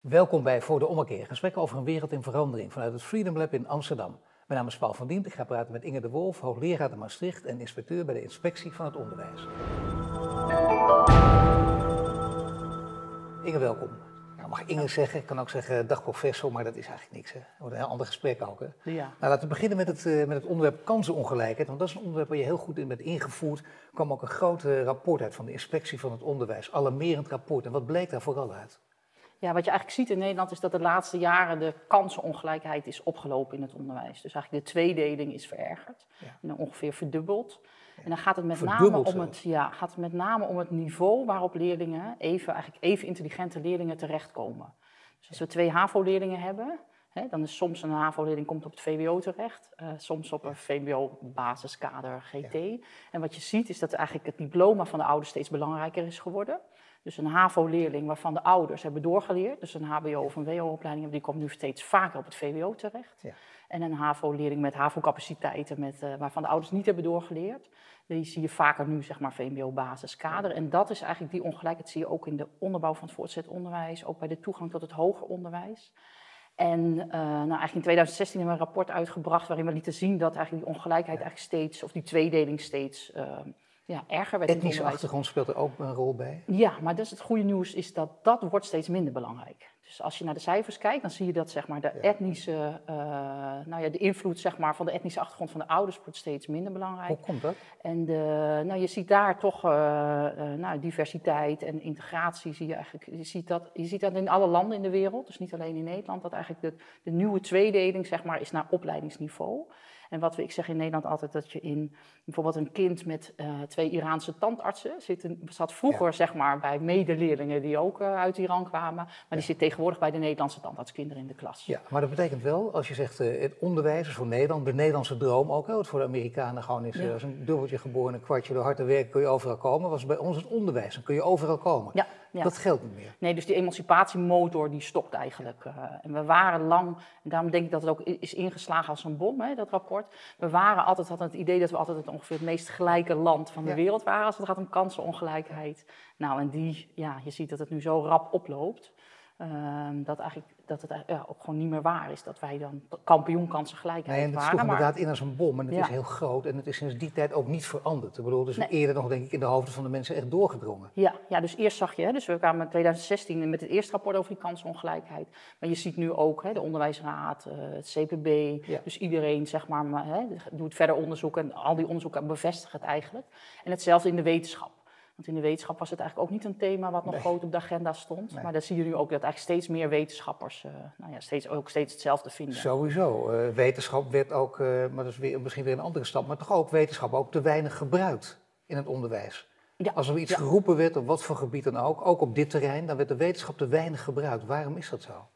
Welkom bij Voor de Ommekeer, gesprekken over een wereld in verandering vanuit het Freedom Lab in Amsterdam. Mijn naam is Paul van Dient, ik ga praten met Inge de Wolf, hoogleraar in Maastricht en inspecteur bij de Inspectie van het Onderwijs. Inge, welkom. Nou, mag Inge zeggen, ik kan ook zeggen dag professor, maar dat is eigenlijk niks. Hè? Dat wordt een heel ander gesprek ook. Hè? Ja. Nou, laten we beginnen met het, eh, met het onderwerp kansenongelijkheid, want dat is een onderwerp waar je heel goed in bent ingevoerd. Er kwam ook een groot rapport uit van de Inspectie van het Onderwijs, alarmerend rapport. En wat bleek daar vooral uit? Ja, wat je eigenlijk ziet in Nederland is dat de laatste jaren de kansenongelijkheid is opgelopen in het onderwijs. Dus eigenlijk de tweedeling is verergerd en ongeveer verdubbeld. En dan gaat het met name om zelfs. het, ja, gaat het met name om het niveau waarop leerlingen, even, eigenlijk even intelligente leerlingen, terechtkomen. Dus als we twee HAVO-leerlingen hebben, hè, dan is soms een HAVO-leerling komt op het VWO terecht, eh, soms op een VWO-basiskader GT. En wat je ziet is dat eigenlijk het diploma van de ouders steeds belangrijker is geworden. Dus een HAVO-leerling waarvan de ouders hebben doorgeleerd, dus een HBO of een WO-opleiding die komt nu steeds vaker op het VWO terecht. Ja. En een HAVO-leerling met HAVO-capaciteiten, met, eh, waarvan de ouders niet hebben doorgeleerd, die zie je vaker nu, zeg maar, VMBO-basiskader. En dat is eigenlijk die ongelijkheid, zie je ook in de onderbouw van het voortgezet onderwijs, ook bij de toegang tot het hoger onderwijs. En eh, nou, eigenlijk in 2016 hebben we een rapport uitgebracht waarin we lieten zien dat eigenlijk die ongelijkheid eigenlijk steeds, of die tweedeling steeds eh, ja, erger werd in het Etnische achtergrond speelt er ook een rol bij. Ja, maar dat is het goede nieuws is dat dat wordt steeds minder belangrijk. Dus als je naar de cijfers kijkt, dan zie je dat zeg maar, de etnische, eh, nou ja, de invloed zeg maar, van de etnische achtergrond van de ouders wordt steeds minder belangrijk. Hoe komt dat? En de, nou, je ziet daar toch eh, eh, nou, diversiteit en integratie. Zie je, eigenlijk, je, ziet dat, je ziet dat in alle landen in de wereld, dus niet alleen in Nederland, dat eigenlijk de, de nieuwe tweedeling zeg maar, is naar opleidingsniveau. En wat we, ik zeg in Nederland altijd dat je in bijvoorbeeld een kind met eh, twee Iraanse tandartsen zit, een- zat vroeger zeg maar bij medeleerlingen die ook eh, uit Iran kwamen, maar die zit tegenwoordig bij de Nederlandse tandartskinderen in de klas. Ja, maar dat betekent wel, als je zegt eh, het onderwijs is voor Nederland, de Nederlandse droom ook, hè, wat voor de Amerikanen gewoon is, Ja. als een dubbeltje geboren, een kwartje door hard te werken kun je overal komen, was bij ons het onderwijs, dan kun je overal komen. Ja, ja. Dat geldt niet meer. Nee, dus die emancipatiemotor die stopt eigenlijk. eh, en we waren lang, en daarom denk ik dat het ook is ingeslagen als een bom, hè, dat rapport. We waren altijd, hadden het idee dat we altijd het ongeveer het meest gelijke land van de Ja. wereld waren als het gaat om kansenongelijkheid. Nou, en die, ja, je ziet dat het nu zo rap oploopt. Ehm, dat, eigenlijk, dat het ja, ook gewoon niet meer waar is dat wij dan kampioen kansengelijkheid Nee, en het waren. sloeg maar- inderdaad in als een bom en het Ja. is heel groot en het is sinds die tijd ook niet veranderd. Ik bedoel, het is Nee. eerder nog denk ik in de hoofden van de mensen echt doorgedrongen. Ja, ja, dus eerst zag je, hè, dus we kwamen in 2016 met het eerste rapport over die kansenongelijkheid. Maar je ziet nu ook hè, de onderwijsraad, eh, het CPB, Ja. dus iedereen zeg maar, maar hè, doet verder onderzoek en al die onderzoeken bevestigen het eigenlijk. En hetzelfde in de wetenschap. Want in de wetenschap was het eigenlijk ook niet een thema wat nog Nee. groot op de agenda stond. Nee. Maar dan zie je nu ook dat eigenlijk steeds meer wetenschappers eh, nou ja, steeds, ook steeds hetzelfde vinden. Sowieso. eh, wetenschap werd ook, eh, maar dat is weer, misschien weer een andere stap, maar toch ook wetenschap ook te weinig gebruikt in het onderwijs. Ja, Als er iets ja. geroepen werd, op wat voor gebied dan ook, ook op dit terrein, dan werd de wetenschap te weinig gebruikt. Waarom is dat zo?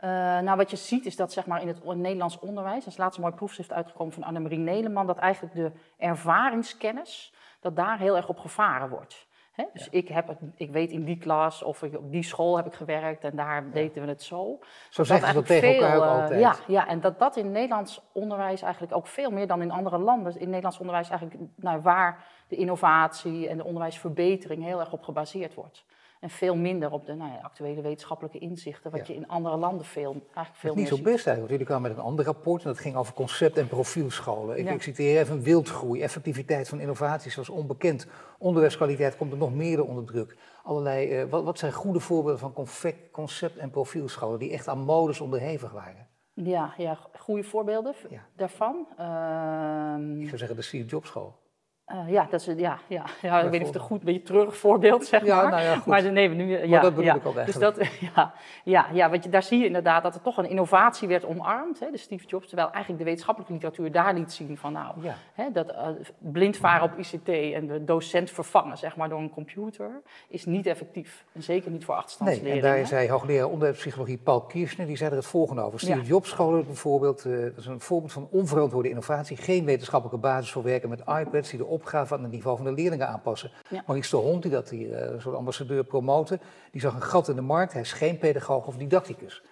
Nou, wat je ziet is dat zeg maar, in het Nederlands onderwijs, er is laatst een mooi proefschrift uitgekomen van Annemarie Neleman, dat eigenlijk de ervaringskennis, dat daar heel erg op gevaren wordt. Dus ik, heb het, ik weet in die klas of op die school heb ik gewerkt en daar deden we het zo. Zo zeggen ze dat tegen elkaar ook veel, eh, altijd. Ja, ja, en dat dat in Nederlands onderwijs eigenlijk ook veel meer dan in andere landen, in Nederlands onderwijs eigenlijk nou, waar de innovatie en de onderwijsverbetering heel erg op gebaseerd wordt. En veel minder op de nou ja, actuele wetenschappelijke inzichten, wat Ja. je in andere landen veel, eigenlijk veel Het is niet meer zo best eigenlijk, want jullie kwamen met een ander rapport en dat ging over concept- en profielscholen. Ik, Ja. ik citeer even wildgroei, effectiviteit van innovaties was onbekend. Onderwijskwaliteit komt er nog meer onder druk. Allerlei, eh, wat, wat zijn goede voorbeelden van concept- en profielscholen die echt aan modes onderhevig waren? Ja, ja, goede voorbeelden daarvan. Ehm, Ik zou zeggen de Steve Jobs school. Eh, ja, dat is, ja, ja, ja, ik weet niet of het een goed, beetje treurig voorbeeld zeg Ja, maar. nou ja, goed. Maar nee, we nu, ja, dat bedoel ja. ik ook Dus dat, ja, ja, ja, want je, daar zie je inderdaad dat er toch een innovatie werd omarmd, hè, de Steve Jobs, terwijl eigenlijk de wetenschappelijke literatuur daar liet zien van nou, hè, dat eh, blind varen op ICT en de docent vervangen zeg maar door een computer is niet effectief. En zeker niet voor Nee, achterstandsleerlingen. en daar zei hoogleraar onderwijspsychologie Paul Kirchner, die zei er het volgende over. Steve. Jobs scholen bijvoorbeeld, eh, dat is een voorbeeld van onverantwoorde innovatie. Geen wetenschappelijke basis voor werken met iPads die de opgave aan het niveau van de leerlingen aanpassen. Ja. Maurice de Hond, die dat hier eh, zo'n ambassadeur promoten, die zag een gat in de markt. Hij is geen pedagoog of didacticus.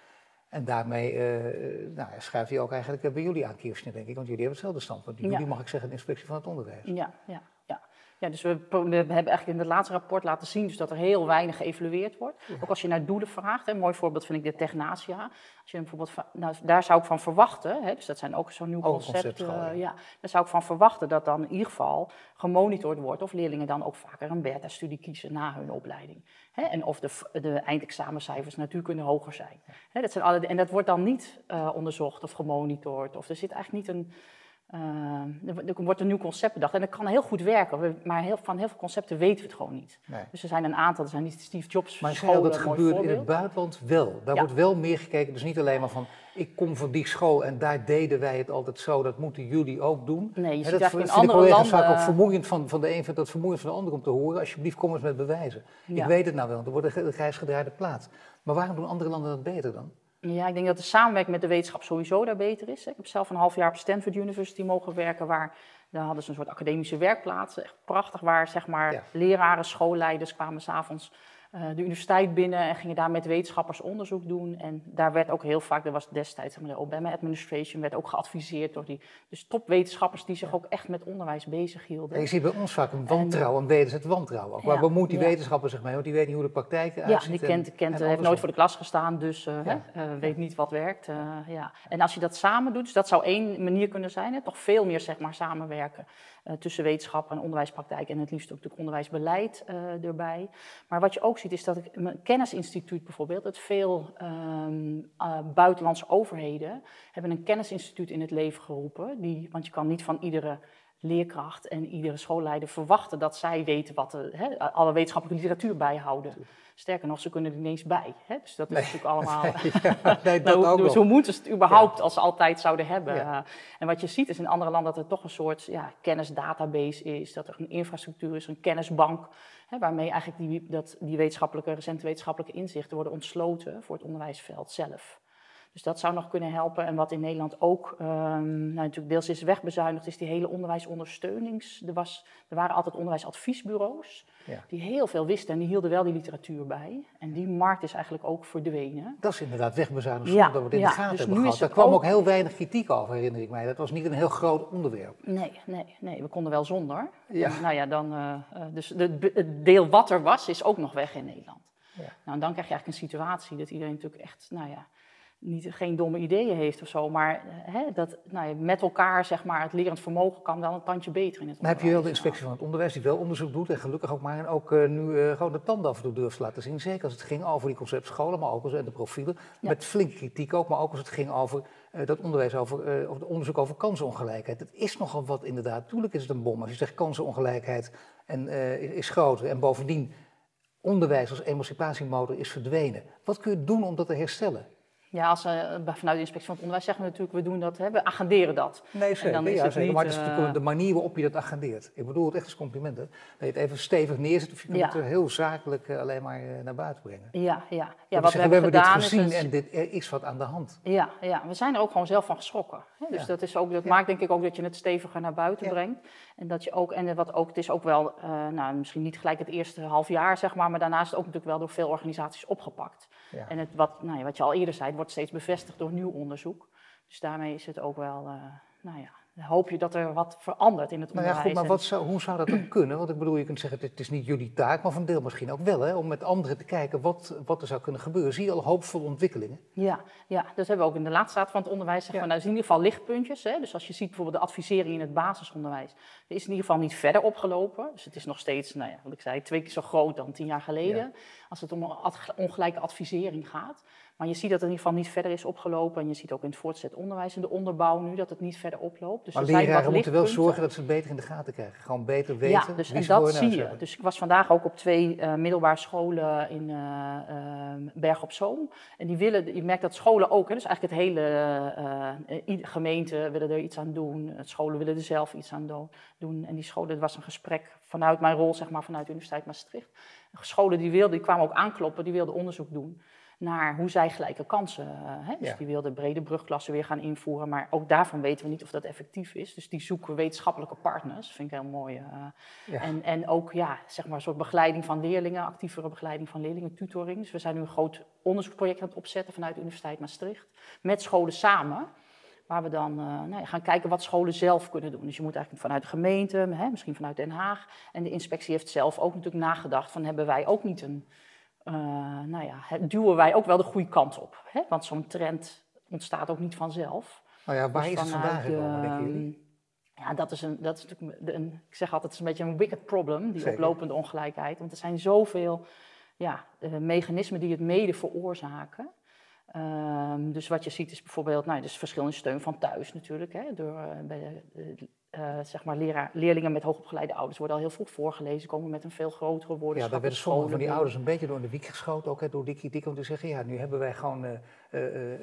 En daarmee eh, nou, schuift hij ook eigenlijk bij jullie aan, Kirchner, denk ik. Want jullie hebben hetzelfde standpunt. Ja. Jullie, mag ik zeggen, de inspectie van het onderwijs. Ja, ja, ja. Dus we, we hebben eigenlijk in het laatste rapport laten zien dus dat er heel weinig geëvalueerd wordt. Ook als je naar doelen vraagt. Hè, een mooi voorbeeld vind ik de Technasia. Als je bijvoorbeeld, nou, daar zou ik van verwachten, hè, dus dat zijn ook zo'n nieuw concept. eh, ja. daar zou ik van verwachten dat dan in ieder geval gemonitord wordt of leerlingen dan ook vaker een beta-studie kiezen na hun opleiding. Hè, en of de, de eindexamencijfers natuurkunde hoger zijn. Hè, dat zijn alle, en dat wordt dan niet eh, onderzocht of gemonitord. Of er zit eigenlijk niet een. Eh, er, er wordt een nieuw concept bedacht en dat kan heel goed werken, we- maar heel, van heel veel concepten weten we het gewoon niet. Nee. Dus er zijn een aantal, er zijn die Steve Jobs Maar scholen, dat gebeurt in het buitenland wel. Daar Ja. wordt wel meer gekeken. Dus niet alleen maar van, ik kom van die school en daar deden wij het altijd zo. Dat moeten jullie ook doen. Nee, je ziet dat in vind ik andere collega's vaak ook vermoeiend van, van de een, vindt dat vermoeiend van de ander om te horen. Alsjeblieft, kom eens met bewijzen. Ik weet het nou wel, want er wordt een grijs gedraaide plaat. Maar waarom doen andere landen dat beter dan? Ja, ik denk dat de samenwerking met de wetenschap sowieso daar beter is. Ik heb zelf een half jaar op Stanford University mogen werken, waar daar hadden ze een soort academische werkplaats. Echt prachtig, waar zeg maar Ja. leraren, schoolleiders kwamen s'avonds de universiteit binnen en gingen daar met wetenschappers onderzoek doen. En daar werd ook heel vaak, er was destijds de Obama administration, werd ook geadviseerd door die dus topwetenschappers die zich ook echt met onderwijs bezig hielden. Ja, je ziet bij ons vaak een wantrouwen, een wederzijds wantrouwen. Ook. Waar Ja, bemoeit die ja. wetenschapper zich mee? Want die weet niet hoe de praktijk Ja, uitziet. die en- kent, en kent, heeft andersom. nooit voor de klas gestaan, dus eh, Ja. hè, eh, weet niet wat werkt. eh, ja. En als je dat samen doet, dus dat zou één manier kunnen zijn, hè, toch veel meer zeg maar, samenwerken eh, tussen wetenschap en onderwijspraktijk en het liefst ook natuurlijk onderwijsbeleid eh, erbij. Maar wat je ook ziet is dat ik, een kennisinstituut bijvoorbeeld, dat veel ehm, eh, buitenlandse overheden hebben een kennisinstituut in het leven geroepen. Die, want je kan niet van iedere leerkracht en iedere schoolleider verwachten dat zij weten wat de, hè, alle wetenschappelijke literatuur bijhouden. Sterker nog, ze kunnen er niet eens bij. Hè? Dus dat is Nee. natuurlijk allemaal. Ja, nee, dat Nou, ook dus hoe moeten ze het überhaupt als ze altijd zouden hebben? Ja. Uh, en wat je ziet is in andere landen dat er toch een soort ja, kennisdatabase is, dat er een infrastructuur is, een kennisbank, hè, waarmee eigenlijk die, dat, die wetenschappelijke, recente wetenschappelijke inzichten worden ontsloten voor het onderwijsveld zelf. Dus dat zou nog kunnen helpen. En wat in Nederland ook ehm, nou, natuurlijk deels is wegbezuinigd, is die hele onderwijsondersteunings. Er, was, er waren altijd onderwijsadviesbureaus Ja. die heel veel wisten en die hielden wel die literatuur bij. En die markt is eigenlijk ook verdwenen. Dat is inderdaad wegbezuinigd Ja, dat we het in ja, de gaten dus hebben nu gehad. is Daar kwam ook- ook heel weinig kritiek over, herinner ik mij. Dat was niet een heel groot onderwerp. Nee, nee, nee, we konden wel zonder. Ja. En, nou ja, dan, eh, eh, dus de, het deel wat er was, is ook nog weg in Nederland. Ja. Nou, en dan krijg je eigenlijk een situatie dat iedereen natuurlijk echt, nou ja, niet, geen domme ideeën heeft of zo, maar eh, hè, dat nou met elkaar, zeg maar, het lerend vermogen kan wel een tandje beter in het Dan heb je wel de inspectie van het onderwijs die wel onderzoek doet en gelukkig ook maar en ook eh, nu eh, gewoon de tanden af en toe durft te laten zien. Zeker als het ging over die conceptscholen, maar ook als en de profielen. Ja. Met flinke kritiek ook, maar ook als het ging over dat onderwijs over, of het onderzoek over kansenongelijkheid. Het is nogal wat inderdaad. Tuurlijk is het een bom als je zegt kansenongelijkheid en, is, is groter. En bovendien, onderwijs als emancipatiemotor is verdwenen. Wat kun je doen om dat te herstellen? Ja, als, eh, vanuit de inspectie van het onderwijs zeggen we natuurlijk, we doen dat, hè, we agenderen dat. Nee, zeker. dan is ja, het zeker. niet, maar het is eh, natuurlijk de manier waarop je dat agendeert. Ik bedoel het echt als compliment. Hè? Dat je het even stevig neerzet of je kunt Ja. het er heel zakelijk eh, alleen maar eh, naar buiten brengen. Ja, ja. ja Dat wat we we zeggen, hebben gedaan dit gezien is... een- en dit, er is wat aan de hand. Ja, ja, we zijn er ook gewoon zelf van geschrokken. Hè? Dus Ja. dat, is ook, dat maakt denk ik ook dat je het steviger naar buiten brengt. En dat je ook, en wat ook, het is ook wel, eh, nou, misschien niet gelijk het eerste half jaar, zeg maar, maar daarnaast ook natuurlijk wel door veel organisaties opgepakt. En het, wat, nou ja, wat je al eerder zei, wordt steeds bevestigd door nieuw onderzoek. Dus daarmee is het ook wel, eh, nou ja, dan hoop je dat er wat verandert in het Nou ja, onderwijs. goed, maar wat zou, hoe zou dat dan kunnen? Want ik bedoel, je kunt zeggen, het is niet jullie taak, maar van deel misschien ook wel, hè, om met anderen te kijken wat, wat er zou kunnen gebeuren. Zie je al hoopvolle ontwikkelingen? Ja, ja, dat hebben we ook in de laatste raad van het onderwijs. Zeggen Ja. we, nou, zijn in ieder geval lichtpuntjes. Hè? Dus als je ziet bijvoorbeeld de advisering in het basisonderwijs, er is in ieder geval niet verder opgelopen. Dus het is nog steeds, nou ja, wat ik zei, twee keer zo groot dan tien jaar geleden. Als het om ongelijke advisering gaat. Maar je ziet dat het in ieder geval niet verder is opgelopen. En je ziet ook in het voortgezet onderwijs en de onderbouw nu dat het niet verder oploopt. Dus Maar er leraren moeten wel zorgen dat ze het beter in de gaten krijgen. Gewoon beter weten Ja, dus, wie en ze dat zie je. Dus ik was vandaag ook op twee eh, middelbare scholen in eh, Berg op Zoom. En die willen, je merkt dat scholen ook, hè, dus eigenlijk het hele gemeente willen er iets aan doen. Scholen willen er zelf iets aan do- doen. En die scholen, het was een gesprek vanuit mijn rol, zeg maar, vanuit de Universiteit Maastricht. Scholen die wilden, die kwamen ook aankloppen, die wilden onderzoek doen naar hoe zij gelijke kansen. eh, hè? Dus Ja. die wilden brede brugklassen weer gaan invoeren. Maar ook daarvan weten we niet of dat effectief is. Dus die zoeken wetenschappelijke partners. vind ik heel mooi. eh. Ja. En, en ook ja, zeg maar een soort begeleiding van leerlingen, actievere begeleiding van leerlingen, tutoring. Dus we zijn nu een groot onderzoeksproject aan het opzetten vanuit de Universiteit Maastricht. Met scholen samen. Waar we dan uh, nou ja, gaan kijken wat scholen zelf kunnen doen. Dus je moet eigenlijk vanuit de gemeente, hè, misschien vanuit Den Haag. En de inspectie heeft zelf ook natuurlijk nagedacht van hebben wij ook niet een... Uh, nou ja, duwen wij ook wel de goede kant op. Hè? Want zo'n trend ontstaat ook niet vanzelf. Nou ja, waar dus is het vandaan gekomen, denken jullie? Ja, dat is, een, dat is natuurlijk, een, ik zeg altijd, het is een beetje een wicked problem, die oplopende ongelijkheid. Want er zijn zoveel ja, uh, mechanismen die het mede veroorzaken. Um, dus wat je ziet is bijvoorbeeld, nou, dus verschillende steun van thuis natuurlijk. Hè, door, uh, bij de, uh, zeg maar leraar, leerlingen met hoogopgeleide ouders worden al heel vroeg voorgelezen, komen met een veel grotere woordenschap. Ja, daar werden sommige van die ouders een beetje door de wiek geschoten, ook hè, door die kritiek om te zeggen, ja, nu hebben wij gewoon uh,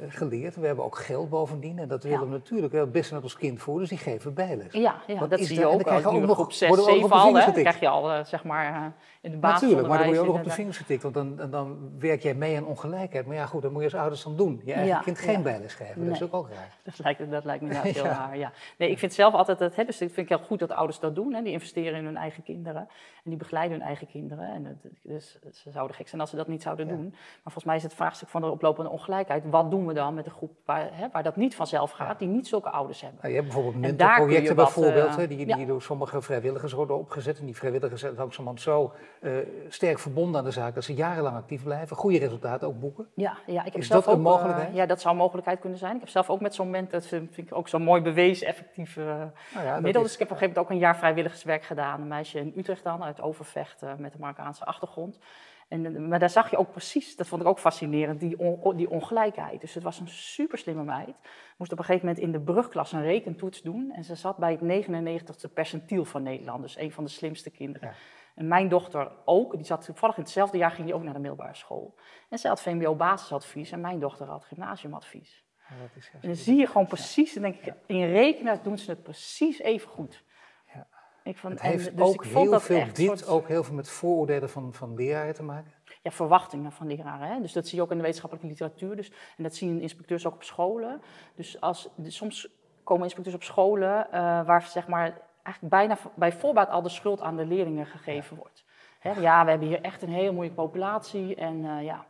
geleerd, we hebben ook geld bovendien en dat willen we natuurlijk best met ons kind voor, dus die geven bijles. Ja, ja dat zie je ook. Dan ook, nog groep 6, 7 al, hè, krijg je al, zeg maar, in de basis. Natuurlijk, maar dan word je ook nog op de vingers getikt, want dan, dan werk jij mee aan ongelijkheid. Maar ja, goed, dan moet je als ouders dan doen. Je eigen kind geen bijles geven, dat is ook, ook raar. Dat lijkt, dat lijkt me nou heel raar, ja. Nee, ik vind zelf altijd, dat, hè, dus ik vind ik heel goed dat ouders dat doen. Hè. Die investeren in hun eigen kinderen en die begeleiden hun eigen kinderen. En het, dus ze zouden gek zijn als ze dat niet zouden doen. Maar volgens mij is het vraagstuk van de oplopende ongelijkheid. Wat doen we dan met een groep waar, hè, waar dat niet vanzelf gaat, die niet zulke ouders hebben? Nou, je hebt bijvoorbeeld mentorprojecten bijvoorbeeld, uh, die, die door sommige vrijwilligers worden opgezet. En die vrijwilligers zijn langzamerhand zo uh, sterk verbonden aan de zaak dat ze jarenlang actief blijven, goede resultaten ook boeken. Ja, ja ik heb is zelf dat een mogelijkheid? Uh, ja, dat zou een mogelijkheid kunnen zijn. Ik heb zelf ook met zo'n mentor, dat vind ik ook zo'n mooi bewezen effectief nou ja, middel. Dus ik heb op een gegeven moment ook een jaar vrijwilligerswerk gedaan. Een meisje in Utrecht dan, uit Overvecht, met een Marokkaanse achtergrond. En, maar daar zag je ook precies, dat vond ik ook fascinerend, die, on, die ongelijkheid. Dus het was een super slimme meid. Moest op een gegeven moment in de brugklas een rekentoets doen. En ze zat bij het 99ste percentiel van Nederland, dus een van de slimste kinderen. Ja. En mijn dochter ook, die zat toevallig in hetzelfde jaar, ging die ook naar de middelbare school. En ze had VMBO-basisadvies en mijn dochter had gymnasiumadvies. Ja, dat is en dan zie je gewoon precies, denk ik, in rekenen doen ze het precies even goed. Ik vond, het heeft en, dus ook heel veel dit soort... ook heel veel met vooroordelen van, van leraren te maken? Ja, verwachtingen van leraren. Hè? Dus dat zie je ook in de wetenschappelijke literatuur. Dus, en dat zien inspecteurs ook op scholen. Dus als, dus soms komen inspecteurs op scholen uh, waar zeg maar, eigenlijk bijna bij voorbaat al de schuld aan de leerlingen gegeven ja. wordt. Hè? Ja, we hebben hier echt een hele moeilijke populatie en uh, ja,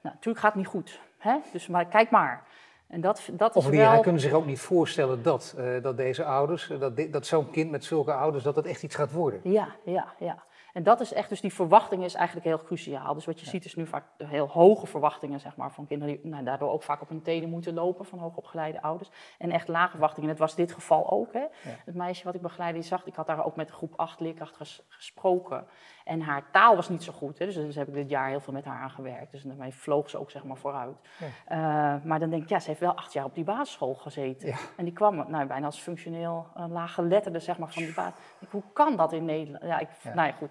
nou, natuurlijk gaat het niet goed. Hè? Dus maar kijk maar. En dat, dat of leraren wel... kunnen zich ook niet voorstellen dat, uh, dat deze ouders, dat, dat zo'n kind met zulke ouders, dat dat echt iets gaat worden. Ja, ja, ja. En dat is echt, dus die verwachting is eigenlijk heel cruciaal. Dus wat je ja. ziet is nu vaak heel hoge verwachtingen zeg maar, van kinderen die nou, daardoor ook vaak op hun tenen moeten lopen van hoogopgeleide ouders. En echt lage verwachtingen. En dat was dit geval ook. Hè. Ja. Het meisje wat ik begeleidde, die zag, ik had daar ook met de groep 8 leerkrachten ges, gesproken. En haar taal was niet zo goed. Hè. Dus, dus heb ik dit jaar heel veel met haar aan gewerkt. Dus daarmee vloog ze ook zeg maar vooruit. Ja. Uh, maar dan denk ik, ja, ze heeft wel acht jaar op die basisschool gezeten. En die kwam nou, bijna als functioneel uh, laaggeletterde zeg maar, van die basis. Hoe kan dat in Nederland? Ja, ik, Nou ja, goed,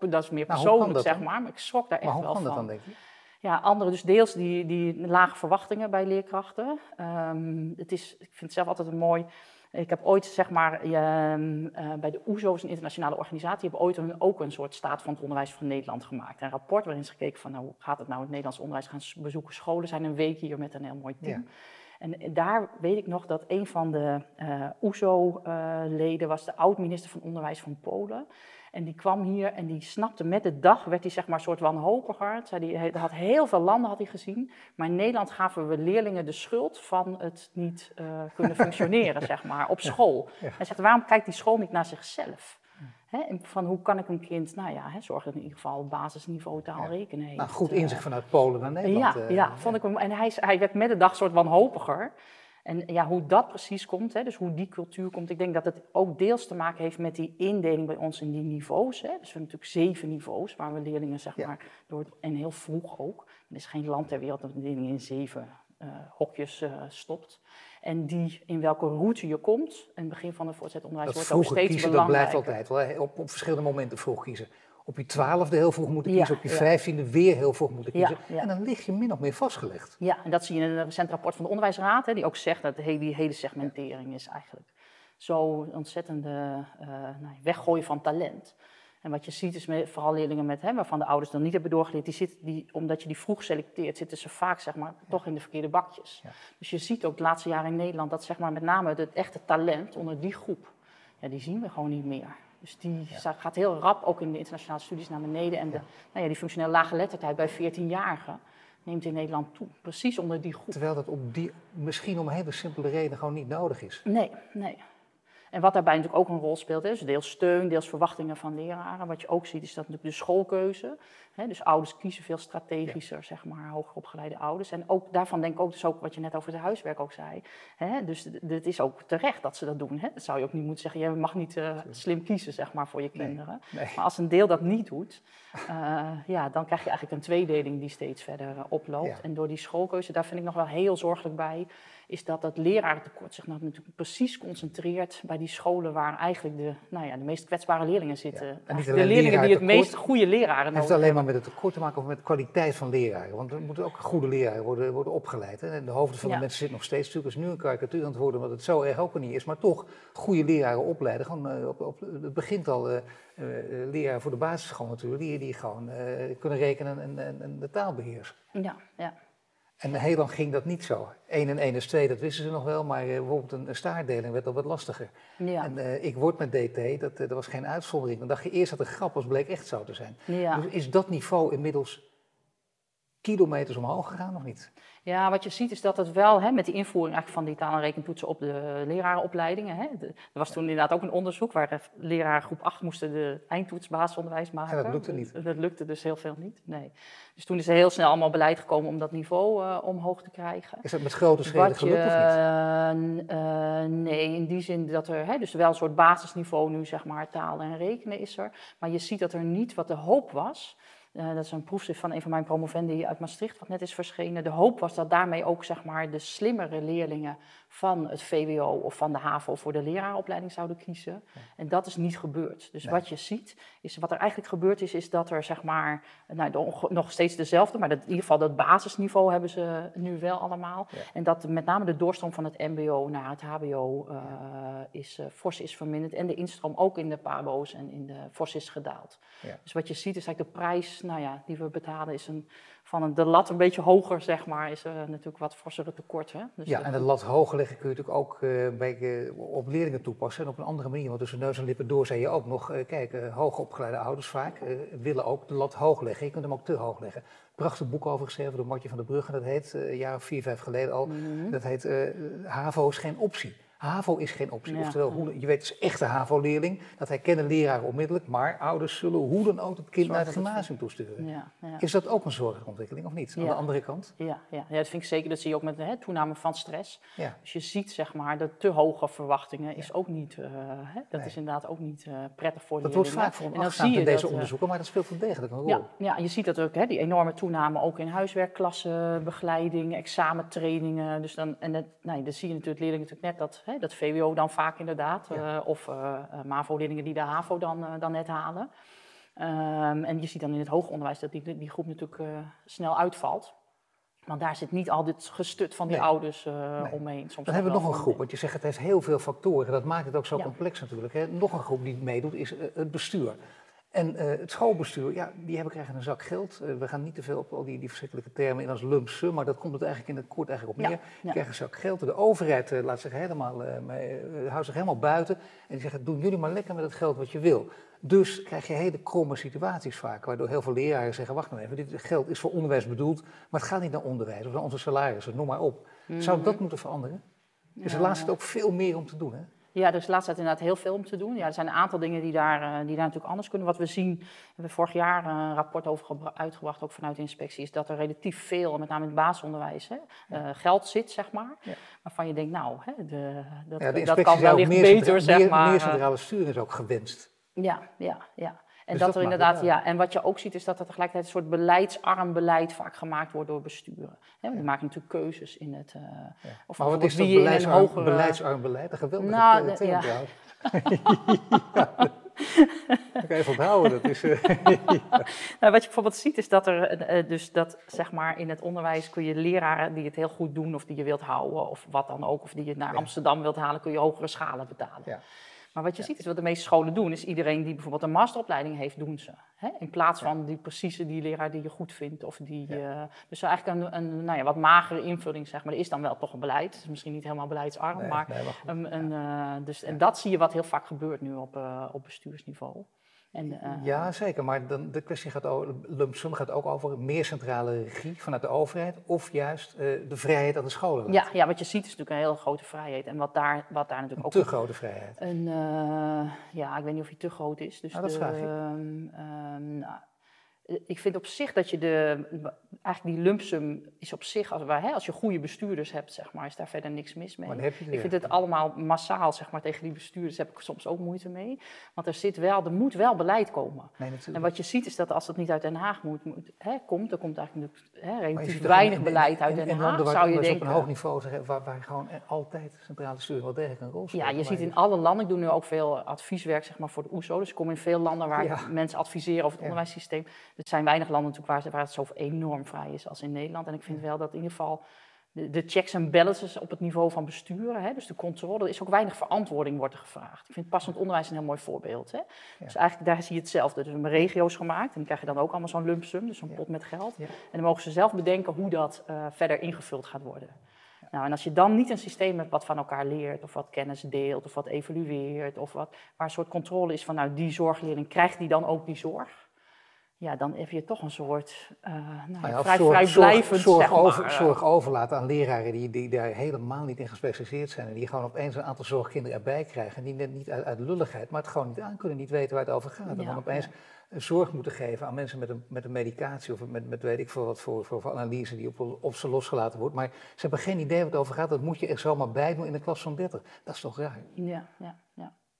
dat, is meer persoonlijk zeg maar. Maar ik schrok daar echt maar wel van. dat dan, denk je? Ja, andere dus deels die, die lage verwachtingen bij leerkrachten. Um, het is, ik vind het zelf altijd een mooi... Ik heb ooit, zeg maar, uh, bij de OESO, een internationale organisatie, hebben ooit een, ook een soort staat van het onderwijs van Nederland gemaakt. Een rapport waarin ze gekeken van, nou, hoe gaat het nou in het Nederlands onderwijs? Gaan bezoeken scholen, zijn een week hier met een heel mooi team. Ja. En daar weet ik nog dat een van de uh, OESO-leden was de oud-minister van Onderwijs van Polen. En die kwam hier en die snapte met de dag, werd hij zeg maar een soort wanhopiger. Zei hij had heel veel landen had hij gezien, maar in Nederland gaven we leerlingen de schuld van het niet uh, kunnen functioneren, zeg maar, op school. Ja, ja. Hij zegt, waarom kijkt die school niet naar zichzelf? He, van hoe kan ik een kind, nou ja, he, zorg dat in ieder geval basisniveau taal rekenen heeft. Nou, goed inzicht vanuit Polen naar Nederland. Ja, uh, ja, vond ik hem. En hij, hij werd met de dag soort wanhopiger. En ja, hoe dat precies komt, hè, dus hoe die cultuur komt, ik denk dat het ook deels te maken heeft met die indeling bij ons in die niveaus. Hè. Dus we hebben natuurlijk zeven niveaus waar we leerlingen, zeg maar, door, en heel vroeg ook. Er is geen land ter wereld dat leerlingen in zeven uh, hokjes uh, stopt. En die, in welke route je komt, in het begin van het voortgezet onderwijs, dat wordt ook steeds kiezen, belangrijker. Dat blijft altijd wel, op, op verschillende momenten vroeg kiezen op je twaalfde heel vroeg moeten kiezen, ja, op je vijftiende ja. weer heel vroeg moeten kiezen. Ja, en dan lig je min of meer vastgelegd. Ja, en dat zie je in een recent rapport van de Onderwijsraad, hè, die ook zegt dat die hele segmentering is eigenlijk zo ontzettende uh, nou, weggooien van talent. En wat je ziet is met, vooral leerlingen met, hè, waarvan de ouders dan niet hebben doorgeleerd, die zitten, die, omdat je die vroeg selecteert, zitten ze vaak zeg maar, toch in de verkeerde bakjes. Dus je ziet ook de laatste jaren in Nederland dat zeg maar, met name het echte talent onder die groep, ja, die zien we gewoon niet meer. Dus die ja. gaat heel rap ook in de internationale studies naar beneden. En de, ja. Nou ja, die functioneel lage lettertijd bij 14-jarigen, neemt in Nederland toe. Precies onder die groep. Terwijl dat op die, misschien om een hele simpele reden gewoon niet nodig is. Nee, nee. En wat daarbij natuurlijk ook een rol speelt, is deels steun, deels verwachtingen van leraren. Wat je ook ziet, is dat natuurlijk de schoolkeuze. Hè, dus ouders kiezen veel strategischer, zeg maar, hoger opgeleide ouders. En ook daarvan denk ik ook, dus ook wat je net over het huiswerk ook zei. Hè, dus het is ook terecht dat ze dat doen. Hè. Dat zou je ook niet moeten zeggen, je mag niet uh, slim kiezen, zeg maar, voor je kinderen. Nee, Maar als een deel dat niet doet, uh, ja, dan krijg je eigenlijk een tweedeling die steeds verder uh, oploopt. Ja. En door die schoolkeuze, daar vind ik nog wel heel zorgelijk bij is dat dat lerarentekort zich nou natuurlijk precies concentreert bij die scholen waar eigenlijk de, nou ja, de meest kwetsbare leerlingen zitten. Ja, de leerlingen die het meest goede leraren Het heeft alleen maar met het tekort te maken of met de kwaliteit van leraren. Want er moeten ook goede leraren worden, worden opgeleid. Hè. En de hoofden van de mensen zitten nog steeds natuurlijk is nu een karikatuur aan het worden, omdat het zo erg ook niet is. Maar toch, goede leraren opleiden. Gewoon, uh, op, op, het begint al uh, uh, leraren voor de basisschool natuurlijk, die, die gewoon kunnen rekenen en, en, en de taal beheersen. Ja, ja. En heel lang ging dat niet zo. 1 en 1 is 2, dat wisten ze nog wel, maar uh, bijvoorbeeld een, een staartdeling werd al wat lastiger. Ja. En uh, ik word met DT, dat, dat was geen uitzondering. Dan dacht je eerst dat het grap was, bleek echt zo te zijn. Ja. Dus is dat niveau inmiddels kilometers omhoog gegaan of niet? Ja, wat je ziet is dat het wel, hè, met die invoering eigenlijk van die taal- en rekentoetsen op de lerarenopleidingen. Hè, de, er was toen inderdaad ook een onderzoek waar leraren groep 8 moesten de eindtoets basisonderwijs maken. Ja, dat lukte niet. Dat lukte dus heel veel niet, nee. Dus toen is er heel snel allemaal beleid gekomen om dat niveau uh, omhoog te krijgen. Is dat met grote schreden gelukt of niet? Uh, nee, in die zin dat er, hè, dus wel een soort basisniveau nu, zeg maar, taal en rekenen is er. Maar je ziet dat er niet wat de hoop was. Uh, dat is een proefschrift van een van mijn promovendi uit Maastricht, wat net is verschenen. De hoop was dat daarmee ook zeg maar, de slimmere leerlingen van het VWO of van de HAVO voor de leraaropleiding zouden kiezen. Ja. En dat is niet gebeurd. Dus nee. wat je ziet, is wat er eigenlijk gebeurd is, is dat er zeg maar, nou, nog steeds dezelfde, maar dat, in ieder geval dat basisniveau hebben ze nu wel allemaal. Ja. En dat met name de doorstroom van het MBO naar het HBO uh, is, uh, fors is verminderd. En de instroom ook in de PABO's en in de fors is gedaald. Ja. Dus wat je ziet is eigenlijk de prijs nou ja, die we betalen, is een van een, de lat een beetje hoger, zeg maar, is er natuurlijk wat forsere tekort. Hè? Dus ja, en de lat hoger leggen kun je natuurlijk ook uh, bij, uh, op leerlingen toepassen en op een andere manier. Want tussen neus en lippen door zei je ook nog, uh, kijk, hoogopgeleide ouders vaak willen ook de lat hoog leggen. Je kunt hem ook te hoog leggen. Prachtig boek over geschreven door Martje van der Brugge, dat heet, een jaar of vier, vijf geleden al, Mhm. mm -hmm. dat heet HAVO is geen optie. HAVO is geen optie. Ja. Oftewel, hoe, je weet, het is echt een HAVO-leerling. Dat herkennen leraren onmiddellijk. Maar ouders zullen hoe dan ook het kind naar het gymnasium toesturen. Ja, ja. Is dat ook een zorgelijke ontwikkeling of niet? Aan de andere kant? Ja, ja. ja, dat vind ik zeker. Dat zie je ook met de hè, toename van stress. Ja. Dus je ziet zeg maar de te hoge verwachtingen is ook niet, uh, hè, dat Nee. is inderdaad ook niet uh, prettig voor de Dat wordt vaak zie in deze dat, uh, onderzoeken, maar dat speelt wel degelijk een rol. Ja, ja, je ziet dat ook, hè, die enorme toename ook in huiswerkklassen, begeleiding, examentrainingen. Dus dan, en dat, nou, dan zie je natuurlijk leerlingen natuurlijk net dat, hè, dat VWO dan vaak inderdaad, Ja. eh, of eh, eh, MAVO-leerlingen die de HAVO dan, dan net halen. Ehm, en je ziet dan in het hoger onderwijs dat die, die groep natuurlijk snel uitvalt. Want daar zit niet al dit gestut van die Nee. ouders Nee. omheen. Soms Dan hebben we nog een groep, want je zegt het heeft heel veel factoren. Dat maakt het ook zo Ja. complex natuurlijk. Hè. Nog een groep die meedoet is het bestuur. En eh, het schoolbestuur, ja, die hebben krijgen een zak geld. Eh, we gaan niet te veel op al die, die verschrikkelijke termen in als lump sum, maar dat komt het eigenlijk in het kort eigenlijk op Ja, neer. ja. Die krijgen een zak geld. De overheid eh, laat zich helemaal, houdt zich helemaal buiten. En die zeggen, doen jullie maar lekker met het geld wat je wil. Dus krijg je hele kromme situaties vaak, waardoor heel veel leraren zeggen, wacht nou even, dit geld is voor onderwijs bedoeld, maar het gaat niet naar onderwijs of naar onze salarissen, noem maar op. Zou dat moeten veranderen? Dus er Ja. laatst ook veel meer om te doen, hè? Ja, dus laatst tijd inderdaad heel veel om te doen. Ja, er zijn een aantal dingen die daar, eh, die daar natuurlijk anders kunnen. Wat we zien, we hebben vorig jaar een rapport over gebra- uitgebracht, ook vanuit de inspectie, is dat er relatief veel, met name in het basisonderwijs, hè, eh, geld zit, zeg maar. Ja. Waarvan je denkt, nou, hè, de, dat, Ja, de dat kan wellicht meer beter, zeg meer, maar. Meer eh, centrale sturing is ook gewenst. Ja, ja, ja. En Dus dat, dat er inderdaad, het ja. En wat je ook ziet is dat er tegelijkertijd een soort beleidsarm beleid vaak gemaakt wordt door besturen. Want die maken natuurlijk keuzes in het. eh, Of Maar wat is dat beleidsarm, hogere. beleidsarm beleid? Een geweldige Nou, de- term ja. ja. Je even onthouden. Dat is, eh, Nou, wat je bijvoorbeeld ziet is dat er, eh, dus dat zeg maar in het onderwijs kun je leraren die het heel goed doen of die je wilt houden of wat dan ook, of die je naar. Amsterdam wilt halen, kun je hogere schalen betalen. Maar wat je ziet is wat de meeste scholen doen, is iedereen die bijvoorbeeld een masteropleiding heeft, doen ze. Hè? In plaats van die precieze die leraar die je goed vindt. Of die, eh, dus eigenlijk een, een nou ja, wat magere invulling, zeg maar. Er is dan wel toch een beleid. Het is misschien niet helemaal beleidsarm, Nee, maar, nee, maar goed. een, een, eh, dus, en dat zie je wat heel vaak gebeurt nu op, eh, op bestuursniveau. En, eh, Ja, zeker. Maar dan, de kwestie gaat over, lump sum gaat ook over meer centrale regie vanuit de overheid of juist eh, de vrijheid aan de scholen. ja, ja, wat je ziet is natuurlijk een hele grote vrijheid. En wat daar, wat daar natuurlijk Een ook te grote vrijheid. een, eh, ja, ik weet niet of hij te groot is. Dus Nou, dat de, vraag ik. eh, ik vind op zich dat je de, eigenlijk die lump sum is op zich, als, hè, als je goede bestuurders hebt, zeg maar, is daar verder niks mis mee. Dan heb je Ik vind het allemaal massaal, zeg maar, tegen die bestuurders heb ik soms ook moeite mee. Want er, zit wel, er moet wel beleid komen. Nee, En wat je ziet is dat als het niet uit Den Haag moet, moet, hè, komt, er komt eigenlijk hè, relatief weinig in- in- beleid uit in- Den Haag, zou je denken. op een hoog niveau zeggen, waar, waar gewoon altijd centrale sturing wel degelijk een rol speelt. Ja, je ziet in alle landen, ik doe nu ook veel advieswerk zeg maar, voor de OESO, dus ik kom in veel landen waar Ja. mensen adviseren over het Ja. onderwijssysteem. Er zijn weinig landen natuurlijk waar, waar het zo enorm vrij is als in Nederland. En ik vind wel dat in ieder geval de, de checks en balances op het niveau van besturen, hè, dus de controle, er is ook weinig verantwoording wordt er gevraagd. Ik vind passend onderwijs een heel mooi voorbeeld. Hè. Dus eigenlijk daar zie je hetzelfde. Dus we hebben regio's gemaakt en dan krijg je dan ook allemaal zo'n lump sum, dus zo'n Ja. pot met geld. Ja. En dan mogen ze zelf bedenken hoe dat eh, verder ingevuld gaat worden. Nou, en als je dan niet een systeem hebt wat van elkaar leert, of wat kennis deelt, of wat evalueert, of wat, waar een soort controle is van, nou, die zorgleerling, krijgt die dan ook die zorg? Ja, dan heb je toch een soort, eh nou, ja, Nou vrij, zorg, vrijblijvend, zorg, zeg zorg, maar, over, zorg overlaten aan leraren die, die daar helemaal niet in gespecialiseerd zijn. En die gewoon opeens een aantal zorgkinderen erbij krijgen. En die net niet uit, uit lulligheid, maar het gewoon niet aan kunnen, niet weten waar het over gaat. En dan opeens zorg moeten geven aan mensen met een, met een medicatie of met, met weet ik veel wat voor, voor, voor analyse die op, op ze losgelaten wordt. Maar ze hebben geen idee waar het over gaat. Dat moet je er zomaar bij doen in de klas van 30. Dat is toch raar? Ja, ja.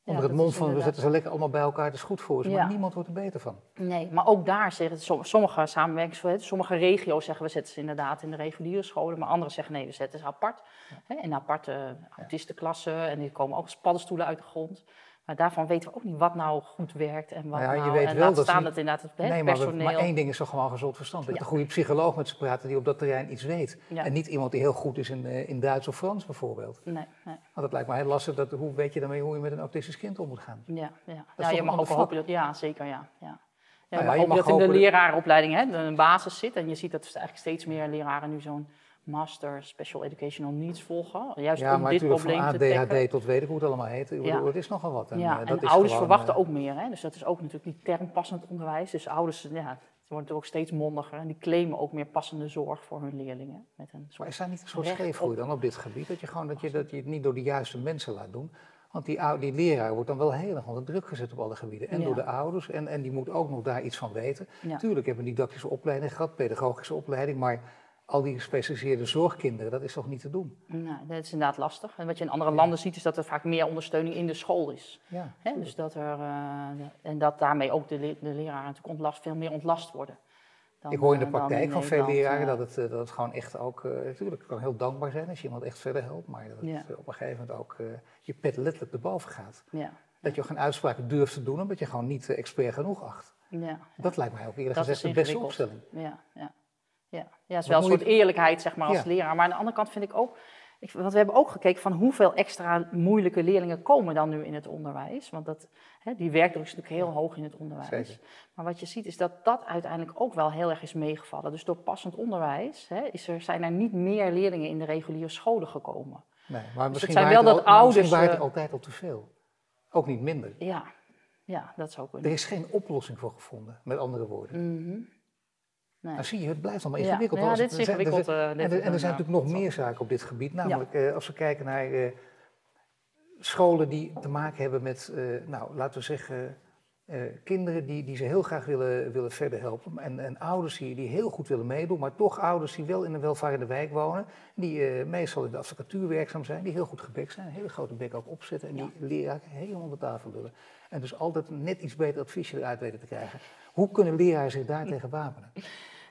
Onder Ja, het mond van we zetten ze lekker allemaal bij elkaar, het is goed voor ze. Maar Ja. niemand wordt er beter van. Nee, maar ook daar zeggen som- sommige samenwerkingsverbanden, sommige regio's zeggen we zetten ze inderdaad in de reguliere scholen, maar anderen zeggen nee, we zetten ze apart. Hè, in aparte autistenklassen en die komen ook als paddenstoelen uit de grond. Maar daarvan weten we ook niet wat nou goed werkt en wat Nou ja, je nou, weet en wel dat staan niet- dat inderdaad het Nee, maar, personeel... maar één ding is toch gewoon gezond verstand. Dat je Ja. een goede psycholoog met ze praten die op dat terrein iets weet. Ja. En niet iemand die heel goed is in, eh, in Duits of Frans bijvoorbeeld. Nee, nee. Want dat lijkt me heel lastig. Dat, hoe weet je daarmee hoe je met een autistisch kind om moet gaan? Ja, ja. ja je mag ook hopen dat, ja, zeker, ja. ja. Ja, ja, mag je hopen mag dat in de hopen lerarenopleiding hè, een basis zit. En je ziet dat er eigenlijk steeds meer leraren nu zo'n master special educational needs volgen. Juist Ja, om maar dit natuurlijk van probleem te tackelen. ADHD tot weet ik hoe het allemaal heet. Ja. Het is nogal wat. En, Ja, eh, en is ouders gewoon, verwachten eh, ook meer. Hè? Dus dat is ook natuurlijk die term passend onderwijs. Dus ouders, ja, het wordt natuurlijk ook steeds mondiger. En die claimen ook meer passende zorg voor hun leerlingen. Met een Maar soort is daar niet een soort scheefgroei dan op dit gebied? Dat je, gewoon, dat, je, dat je het niet door de juiste mensen laat doen. Want die, die leraar wordt dan wel heel erg onder druk gezet op alle gebieden. En Ja. door de ouders. En, en die moet ook nog daar iets van weten. Tuurlijk hebben een didactische opleiding gehad, pedagogische opleiding. Maar al die gespecialiseerde zorgkinderen, dat is toch niet te doen? Nou, dat is inderdaad lastig. En wat je in andere landen ziet, is dat er vaak meer ondersteuning in de school is. Ja? Dus dat er, eh, en dat daarmee ook de, le- de leraren natuurlijk ontlast, veel meer ontlast worden. dan, Ik hoor in de eh, praktijk van veel leraren dat het, eh, dat het gewoon echt ook, eh, natuurlijk, kan heel dankbaar zijn als je iemand echt verder helpt, maar dat het Ja. op een gegeven moment ook je pet letterlijk erboven gaat. Ja, Dat je ook geen uitspraken durft te doen omdat je gewoon niet expert genoeg acht. ja. Dat lijkt mij ook eerlijk Dat gezegd de beste opstelling. Ja, ja. Ja. het is wel een soort eerlijkheid zeg maar, als Ja. leraar. Maar aan de andere kant vind ik ook... Ik, want we hebben ook gekeken van hoeveel extra moeilijke leerlingen komen dan nu in het onderwijs. Want dat, hè, die werkdruk is natuurlijk heel hoog in het onderwijs. Zeker. Maar wat je ziet is dat dat uiteindelijk ook wel heel erg is meegevallen. Dus door passend onderwijs hè, is er, zijn er niet meer leerlingen in de reguliere scholen gekomen. Nee, maar misschien zijn wel het dat misschien ouders, waait het eh, altijd al te veel. Ook niet minder. Ja, ja dat zou Er kunnen. is geen oplossing voor gevonden, met andere woorden. Mhm. Nee. Dan zie je, het blijft allemaal ingewikkeld. ja, dit is er zijn- er ingewikkeld, zijn- eh, en, er, en er zijn natuurlijk nog meer zaken op dit gebied. Namelijk, eh, als we kijken naar eh, scholen die te maken hebben met, nou, laten we zeggen, kinderen die, die ze heel graag willen, willen verder helpen. En, en ouders die, die heel goed willen meedoen, maar toch ouders die wel in een welvarende wijk wonen. Die meestal in de advocatuur werkzaam zijn, die heel goed gebek zijn, een hele grote bek ook opzetten. En die leraren helemaal onder tafel willen. En dus altijd net iets beter adviesje eruit weten te krijgen. Hoe kunnen leraren zich daartegen wapenen?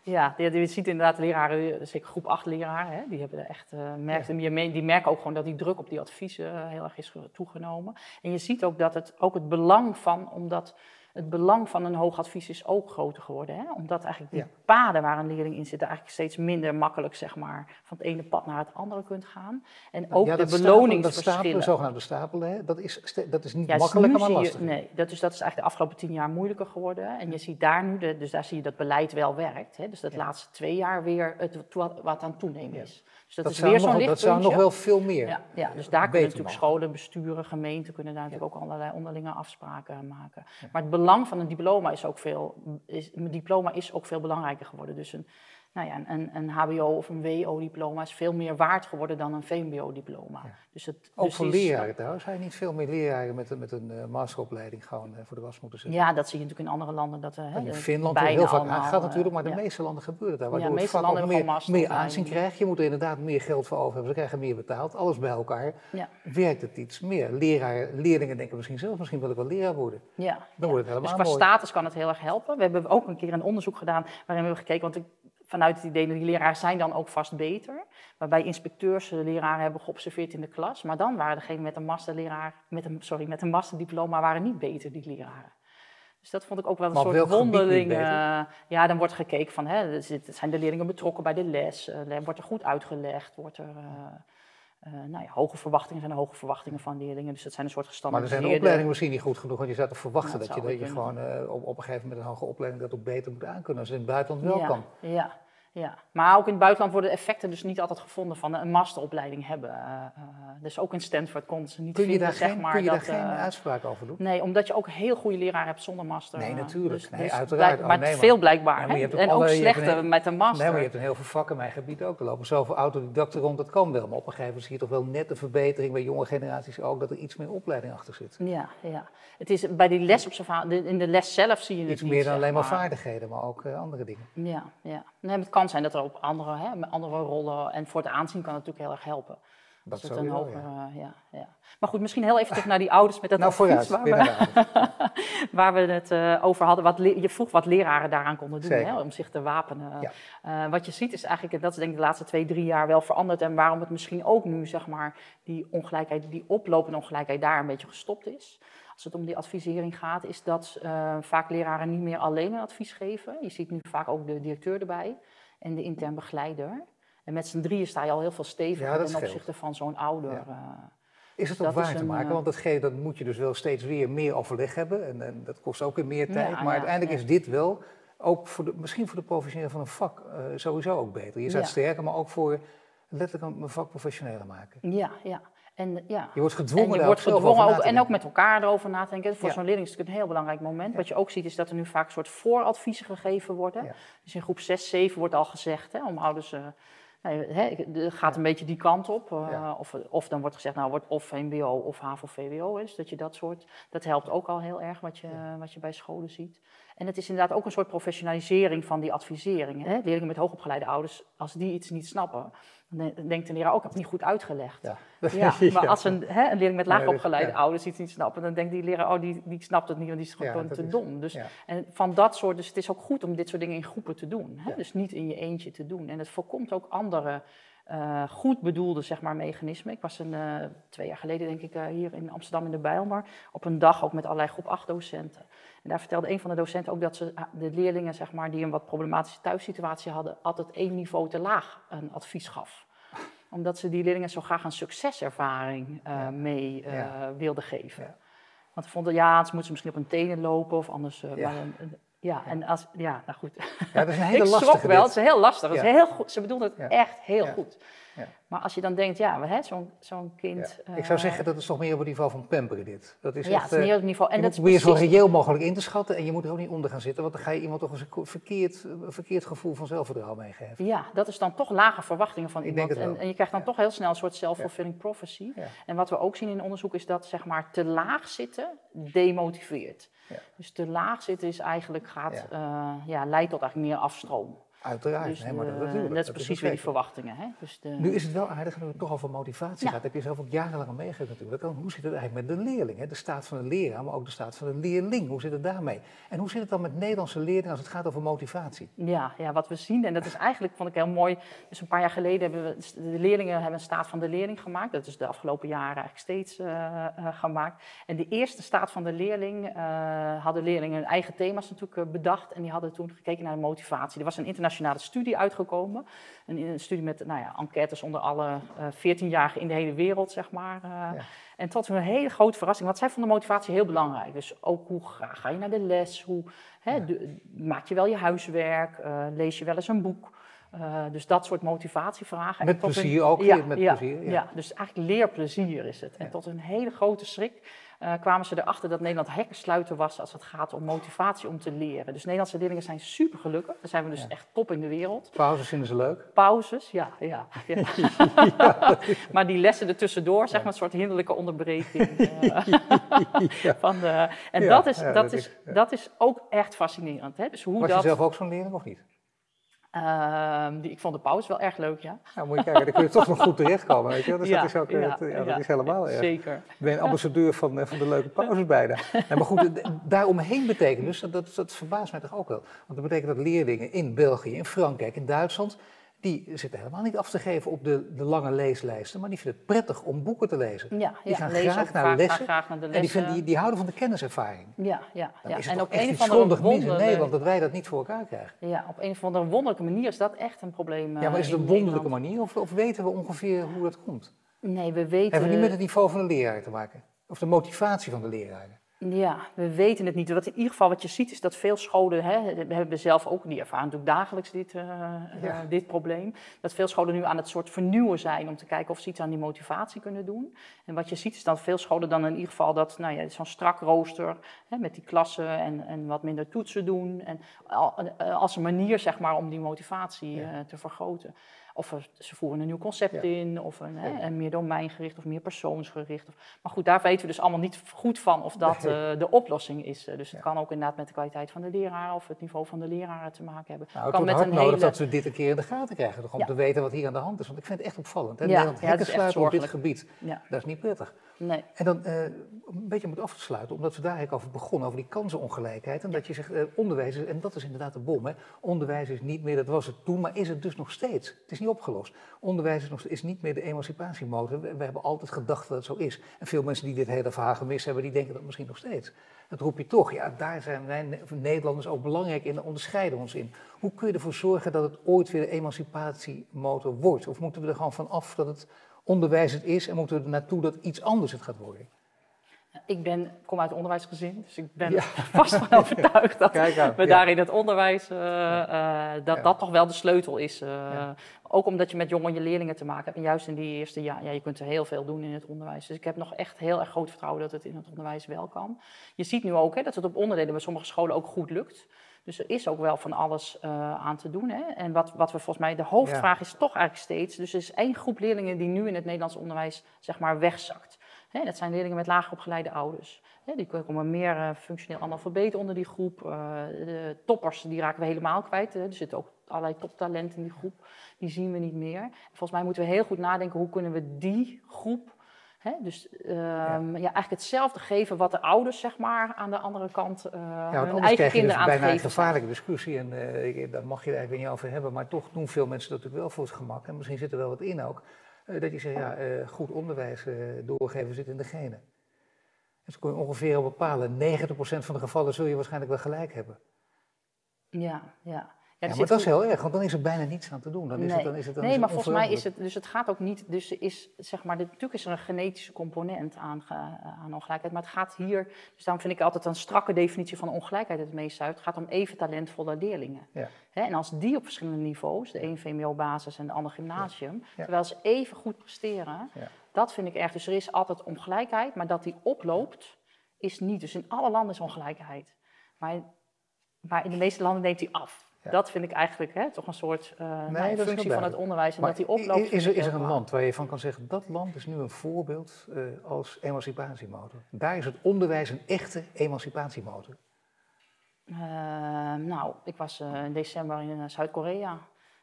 Ja, je, je ziet inderdaad leraren, zeker groep 8 leraren, hè, die, hebben er echt, eh merkt, me- die merken ook gewoon dat die druk op die adviezen eh, heel erg is ge- toegenomen. En je ziet ook dat het, ook het belang van, omdat het belang van een hoog advies is ook groter geworden. Hè? Omdat eigenlijk die Ja. paden waar een leerling in zit, eigenlijk steeds minder makkelijk zeg maar, van het ene pad naar het andere kunt gaan. En ook Ja, de dat stapelen, dat beloningsverschillen. stapelen, zogenaamde stapelen, hè, dat, is, dat is niet Ja, dus makkelijker, maar lastiger. nee, dat is, dat is eigenlijk de afgelopen tien jaar moeilijker geworden. En je ziet daar nu, de, dus daar zie je dat beleid wel werkt. Hè? Dus dat laatste twee jaar weer het wat, aan toenemen is. Dus dat, Dat, is zou weer nog, zo'n dat zou nog wel veel meer. Ja, ja, dus daar beter kunnen natuurlijk scholen, besturen, gemeenten kunnen daar natuurlijk ook allerlei onderlinge afspraken maken. Maar het belang van een diploma is ook veel, is, een diploma is ook veel belangrijker geworden. Dus een, nou ja, een, een HBO of een WO-diploma is veel meer waard geworden dan een VMBO-diploma. Dus het, ook dus voor leraren trouwens. Je niet veel meer leraren met, met een uh, masteropleiding gewoon uh, voor de was moeten zetten? Ja, dat zie je natuurlijk in andere landen. Dat, uh, in Finland heel vaak gaat natuurlijk, maar de meeste landen gebeurt het daar. Waardoor ja, het vak ook meer, meer aanzien krijgt. Je moet er inderdaad meer geld voor over hebben. Ze krijgen meer betaald. Alles bij elkaar ja. werkt het iets meer. Leraar, leerlingen denken misschien zelf, misschien wil ik wel leraar worden. Ja. Dan wordt het helemaal Dus qua status kan het heel erg helpen. We hebben ook een keer een onderzoek gedaan waarin we hebben gekeken, want ik vanuit het idee dat die leraren zijn dan ook vast beter. Waarbij inspecteurs de leraren hebben geobserveerd in de klas. Maar dan waren degenen met een masterleraar, met een, sorry, met een masterdiploma waren niet beter, die leraren. Dus dat vond ik ook wel een soort wonderling. Uh, ja, dan wordt gekeken van, hè, zijn de leerlingen betrokken bij de les? Uh, wordt er goed uitgelegd? Wordt er... Uh, uh, nou ja, hoge verwachtingen zijn hoge verwachtingen van leerlingen. Dus dat zijn een soort gestandardiseerde... Maar er zijn de opleidingen misschien niet goed genoeg, want je zou toch verwachten dat, je, dat je gewoon op, op een gegeven moment een hoge opleiding dat ook beter moet aankunnen als het in het buitenland wel ja, kan. Ja, ja, maar ook in het buitenland worden effecten dus niet altijd gevonden van een masteropleiding hebben. Uh, dus ook in Stanford kon ze niet kun je daar zeg geen, maar, kun je dat, daar geen uitspraak over doen? Nee, omdat je ook heel goede leraar hebt zonder master. Nee, natuurlijk. Dus, nee, dus uiteraard. Blijk, maar, oh, nee, veel blijkbaar. Nee, en ook slechte een, met een master. Nee, maar je hebt een heel veel vakken in mijn gebied ook. Er lopen zoveel autodidacten rond, dat kan wel. Maar op een gegeven moment zie je toch wel net een verbetering bij jonge generaties ook, dat er iets meer opleiding achter zit. Ja, ja. Het is bij die lesobservatie, in de les zelf zie je het Iets meer dan alleen maar, maar vaardigheden, maar ook uh, andere dingen. Ja, ja. Nee, het kan zijn dat er op andere, hè, andere rollen, en voor het aanzien kan het natuurlijk heel erg helpen. Dat dus zo een hoger, ja. uh, ja, ja. Maar goed, misschien heel even terug naar die ouders met dat nou, advies vooruit, waar, we, waar we het uh, over hadden. Wat je vroeg wat leraren daaraan konden doen hè, om zich te wapenen. Ja. Uh, wat je ziet is eigenlijk, en dat is denk ik de laatste twee, drie jaar wel veranderd. En waarom het misschien ook nu, zeg maar, die ongelijkheid, die oplopende ongelijkheid daar een beetje gestopt is. Als het om die advisering gaat, is dat uh, vaak leraren niet meer alleen een advies geven. Je ziet nu vaak ook de directeur erbij en de intern begeleider. En met z'n drieën sta je al heel veel steviger dat ten scheelt. opzichte van zo'n ouder. Ja. uh, Is het dat ook waar te een, maken? eh, Want datgene, dat moet je dus wel steeds weer meer overleg hebben. En, en dat kost ook weer meer Ja, tijd. maar ja, uiteindelijk ja. is dit wel, ook voor de, misschien voor de professioneel van een vak, eh, sowieso ook beter. Je staat sterker, maar ook voor letterlijk een vak professioneler maken. Ja, ja. En, ja. Je wordt gedwongen en je wordt gedwongen ook, en ook met elkaar erover na te denken. Voor Ja. zo'n leerling is het natuurlijk een heel belangrijk moment. Ja. Wat je ook ziet is dat er nu vaak een soort vooradviezen gegeven worden. Ja. Dus in groep 6, 7 wordt al gezegd hè, om ouders... eh, nou, hè, het gaat een beetje die kant op. eh, of, of dan wordt gezegd, nou wordt of VMBO of HAVO-VWO. Dus dat je dat soort... Dat helpt ook al heel erg wat je, wat je bij scholen ziet. En het is inderdaad ook een soort professionalisering van die advisering. Hè? Leerlingen met hoogopgeleide ouders, als die iets niet snappen... dan de- denkt de leraar, ook ik heb het niet goed uitgelegd. Ja. Ja, maar als een, hè, een leerling met laag opgeleide ja. ouders iets niet snappen, dan denkt die leraar, oh, die, die snapt het niet, want die is gewoon te is- dom. Dus. En van dat soort, dus het is ook goed om dit soort dingen in groepen te doen. Hè? Dus niet in je eentje te doen. En het voorkomt ook andere eh, goed bedoelde zeg maar, mechanismen. Ik was een, eh, twee jaar geleden, denk ik, eh, hier in Amsterdam in de Bijlmer, op een dag ook met allerlei groep 8 docenten. En daar vertelde een van de docenten ook dat ze ah, de leerlingen zeg maar, die een wat problematische thuissituatie hadden, altijd één niveau te laag een advies gaf omdat ze die leerlingen zo graag een succeservaring Ja. mee Ja. wilden geven. Ja. Want ze vonden, ja, ze moeten ze misschien op hun tenen lopen of anders. een- een- ja, en als, ja, nou goed. Ja, dat is een hele ik schrok wel, dit. het is heel lastig. Het is heel goed. Ze bedoelden het Ja. echt heel Ja. goed. Ja. Maar als je dan denkt, ja, zo'n zo'n kind. Ik zou eh, zeggen dat is toch meer op het niveau van pamperen dit. Dat is ja, echt, het is eh, niet op het niveau. En je dat moet is proberen zo reëel mogelijk in te schatten en je moet er ook niet onder gaan zitten, want dan ga je iemand toch eens een verkeerd, verkeerd gevoel van zelfvertrouwen meegeven. Ja, dat is dan toch lage verwachtingen van Ik iemand. denk het En, wel. en je krijgt dan toch heel snel een soort self-fulfilling prophecy. En wat we ook zien in onderzoek is dat zeg maar te laag zitten demotiveert. Dus te laag zitten is eigenlijk gaat, Ja. ja. ja, leidt tot eigenlijk meer afstroom. Uiteraard, dus nee, maar dat, de- natuurlijk. dat is precies weer die verwachtingen. Hè? Dus de, Nu is het wel aardig, nu het toch over motivatie Ja. gaat, heb je zelf ook jarenlang al meegegeven natuurlijk. Hoe zit het eigenlijk met de leerling? Hè? De staat van de leraar, maar ook de staat van de leerling. Hoe zit het daarmee? En hoe zit het dan met Nederlandse leerlingen als het gaat over motivatie? Ja, ja, wat we zien, en dat is eigenlijk, vond ik heel mooi. Dus een paar jaar geleden hebben we, de leerlingen hebben een staat van de leerling gemaakt. Dat is de afgelopen jaren eigenlijk steeds eh, eh, gemaakt. En de eerste staat van de leerling eh, hadden leerlingen hun eigen thema's natuurlijk eh, bedacht. En die hadden toen gekeken naar de motivatie. Er was een internationale studie uitgekomen. Een, een studie met nou ja, enquêtes onder alle eh 14-jarigen in de hele wereld, zeg maar. eh. Ja. En tot hun hele grote verrassing, want zij vonden motivatie heel belangrijk. Dus ook hoe graag ga je naar de les, hoe hè, Ja. de- maak je wel je huiswerk, eh, lees je wel eens een boek. Dus dat soort motivatievragen. Met plezier ook, ja, met ja, plezier, ja. ja. dus eigenlijk leerplezier is het. En tot een hele grote schrik eh, kwamen ze erachter dat Nederland hekkensluiter was als het gaat om motivatie om te leren. Dus Nederlandse leerlingen zijn super gelukkig. Daar zijn we dus echt top in de wereld. Pauzes vinden ze leuk? Pauzes, ja. ja, ja. maar die lessen er tussendoor, zeg maar een soort hinderlijke onderbreking. Uh, van de, en dat, is, dat, is, dat is ook echt fascinerend. Hè? Dus hoe was dat, je zelf ook zo'n leerling of niet? Uh, die, ik vond de pauze wel erg leuk, ja. Nou, moet je kijken, dan kun je toch nog goed terechtkomen, weet je Dus ja, dat is ook, ja, ja, dat is helemaal erg. Zeker. Ik ben ambassadeur van, eh, van de leuke pauzes bijna. Maar goed, daaromheen betekent dus, dat, dat verbaast mij toch ook wel. Want dat betekent dat leerlingen in België, in Frankrijk, in Duitsland die zitten helemaal niet af te geven op de, de lange leeslijsten, maar die vinden het prettig om boeken te lezen. Ja, die ja, gaan lezen graag, naar graag, lessen, graag naar de en die, lessen. vinden, die, die houden van de kenniservaring. Ja, ja, Dan ja. is het en op echt een of andere grondig mis in Nederland dat wij dat niet voor elkaar krijgen. Ja, op een of andere wonderlijke manier is dat echt een probleem. Ja, maar is het eh, een in wonderlijke Nederland. manier of, of weten we ongeveer hoe dat komt? Nee, we weten. Hebben we niet met het niveau van de leraar te maken? Of de motivatie van de leraren? Ja, we weten het niet. Wat in ieder geval wat je ziet is dat veel scholen, hè, we hebben zelf ook die ervaren natuurlijk dagelijks dit, Ja. dit probleem, dat veel scholen nu aan het soort vernieuwen zijn om te kijken of ze iets aan die motivatie kunnen doen. En wat je ziet is dat veel scholen dan in ieder geval dat, nou ja, zo'n strak rooster hè, met die klassen en, en wat minder toetsen doen. En eh, als een manier zeg maar om die motivatie Ja. te vergroten. Of er- ze voeren een nieuw concept Ja. in, of een, hè, meer domeingericht of meer persoonsgericht. Of, maar goed, daar weten we dus allemaal niet goed van of dat Nee. eh, de oplossing is. Eh, Dus het kan ook inderdaad met de kwaliteit van de leraar of het niveau van de leraren te maken hebben. Nou, het kan met een nodig hele... dat we dit een keer in de gaten krijgen, toch, om te weten wat hier aan de hand is. Want ik vind het echt opvallend. Hè? Nederland ja, het hekken is echt sluiten op dit gebied, dat is niet prettig. Nee. En dan eh, een beetje om het af te sluiten, omdat we daar eigenlijk over begonnen, over die kansenongelijkheid. En dat je zegt, eh, onderwijs, is, en dat is inderdaad de bom, hè. onderwijs is niet meer, dat was het toen, maar is het dus nog steeds. Het is niet opgelost. Onderwijs is, nog, is niet meer de emancipatiemotor. We, hebben altijd gedacht dat het zo is. En veel mensen die dit hele verhaal gemist hebben, die denken dat misschien nog steeds. Dat roep je toch. Ja, daar zijn wij Ne- Nederlanders ook belangrijk in, daar onderscheiden ons in. Hoe kun je ervoor zorgen dat het ooit weer de emancipatiemotor wordt? Of moeten we er gewoon van af dat het onderwijs het is en moeten we er naartoe dat iets anders het gaat worden? Ik ben, kom uit onderwijsgezin, dus ik ben Ja. vast van overtuigd dat we ja. daar in het onderwijs, eh, eh, dat Ja. dat toch wel de sleutel is. eh. Ook omdat je met jonge leerlingen te maken hebt. En juist in die eerste jaar, ja, je kunt er heel veel doen in het onderwijs. Dus ik heb nog echt heel erg groot vertrouwen dat het in het onderwijs wel kan. Je ziet nu ook hè, dat het op onderdelen bij sommige scholen ook goed lukt. Dus er is ook wel van alles eh, aan te doen. Hè? En wat, wat we volgens mij, de hoofdvraag is toch eigenlijk steeds... dus er is één groep leerlingen die nu in het Nederlands onderwijs zeg maar wegzakt. Hè, dat zijn leerlingen met lager opgeleide ouders. Hè, die komen meer eh, functioneel analfabeet onder die groep. Eh, de toppers die raken we helemaal kwijt. Hè. Er zitten ook allerlei toptalenten in die groep. Die zien we niet meer. Volgens mij moeten we heel goed nadenken hoe kunnen we die groep... Hè, dus ehm, ja. eigenlijk hetzelfde geven wat de ouders zeg maar, aan de andere kant uh, Ja, want hun anders eigen krijg je kinderen dus aan het bijna een geven gevaarlijke discussie. En ik- daar mag je het eigenlijk niet over hebben. Maar toch doen veel mensen dat natuurlijk wel voor het gemak. En misschien zit er wel wat in ook. eh, dat je zegt, ja, goed onderwijs doorgeven zit in de genen. Dus kun je ongeveer al bepalen. 90% van de gevallen zul je waarschijnlijk wel gelijk hebben. Ja, ja. Ja, er maar dat is heel erg, want dan is er bijna niets aan te doen. Dan is nee, het, dan is het, dan nee is het maar volgens mij is het, dus het gaat ook niet, dus is, zeg maar, natuurlijk is er een genetische component aan, ge- aan ongelijkheid, maar het gaat hier, dus daarom vind ik altijd een strakke definitie van ongelijkheid het meest uit. Het gaat om even talentvolle leerlingen. Ja. En als die op verschillende niveaus, de een VMBO-basis en de ander gymnasium, Ja. terwijl ze even goed presteren, dat vind ik erg. Dus er is altijd ongelijkheid, maar dat die oploopt, is niet. Dus in alle landen is ongelijkheid. Maar, maar in de meeste landen neemt die af. Ja. Dat vind ik eigenlijk hè, toch een soort eh, nou, functie van het onderwijs. En Maar dat die oploopt. is, er, is er een land waar je van kan zeggen, dat land is nu een voorbeeld eh, als emancipatiemotor? Daar is het onderwijs een echte emancipatiemotor. Eh, nou, ik was eh, in december in Zuid-Korea.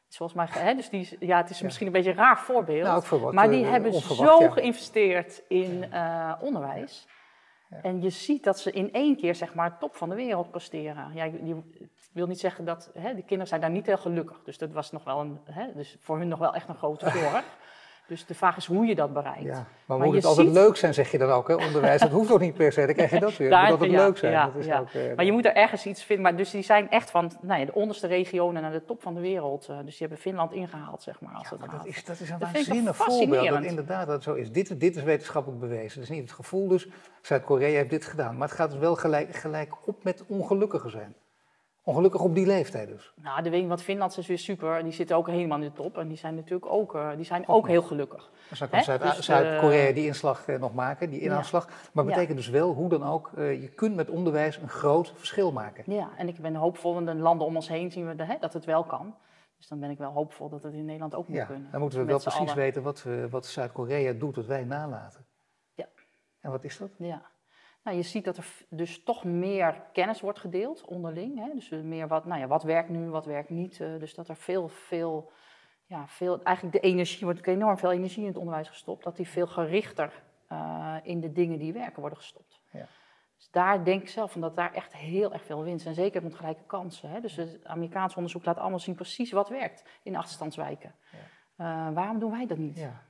Volgens mij, hè, dus die, ja, het is Ja. misschien een beetje een raar voorbeeld. Nou, wat, maar die hebben zo ja. geïnvesteerd in onderwijs. Ja. En je ziet dat ze in één keer zeg maar top van de wereld presteren. Ja, het wil niet zeggen dat hè, de kinderen zijn daar niet heel gelukkig. Dus dat was nog wel een, hè, dus voor hun nog wel echt een grote zorg. dus de vraag is hoe je dat bereikt. Ja, maar, Maar moet het altijd ziet- leuk zijn, zeg je dan ook, hè? onderwijs. Dat hoeft toch niet per se, dan krijg je dat weer. Het Daar- moet altijd ja, leuk zijn. ja, dat is ja. ook, eh, Maar je moet er ergens iets vinden. Maar dus die zijn echt van nou ja, de onderste regionen naar de top van de wereld. eh, dus die hebben Finland ingehaald, zeg maar. Als maar dat gaat. is, dat is een Dat waanzinnig voorbeeld. Dat inderdaad dat zo is. Dit, dit is wetenschappelijk bewezen. Dat is niet het gevoel dus. Zuid-Korea heeft dit gedaan. Maar het gaat dus wel gelijk, gelijk op met ongelukkiger zijn. Ongelukkig op die leeftijd dus. Nou, de weet wat Finland is weer super. Die zitten ook helemaal in de top. En die zijn natuurlijk ook, uh, die zijn ook heel gelukkig. Dus dan kan Zuid- Zuid-Korea die inslag uh, nog maken, die inhaalslag. Maar betekent dus wel, hoe dan ook, je kunt met onderwijs een groot verschil maken. Ja, en ik ben hoopvol. In de landen om ons heen zien we de, hè, dat het wel kan. Dus dan ben ik wel hoopvol dat het in Nederland ook moet ja, kunnen. Dan moeten we wel precies weten wat, wat Zuid-Korea doet, wat wij nalaten. Ja. En wat is dat? Ja. Nou, je ziet dat er dus toch meer kennis wordt gedeeld onderling. Hè? Dus meer wat, nou ja, wat werkt nu, wat werkt niet. Uh, dus dat er veel, veel, ja, veel, eigenlijk de energie, wordt enorm veel energie in het onderwijs gestopt. Dat die veel gerichter uh, in de dingen die werken worden gestopt. Ja. Dus daar denk ik zelf van dat daar echt heel erg veel winst. En zeker met gelijke kansen. Hè? Dus het Amerikaans onderzoek laat allemaal zien precies wat werkt in achterstandswijken. Ja. Uh, waarom doen wij dat niet? Ja.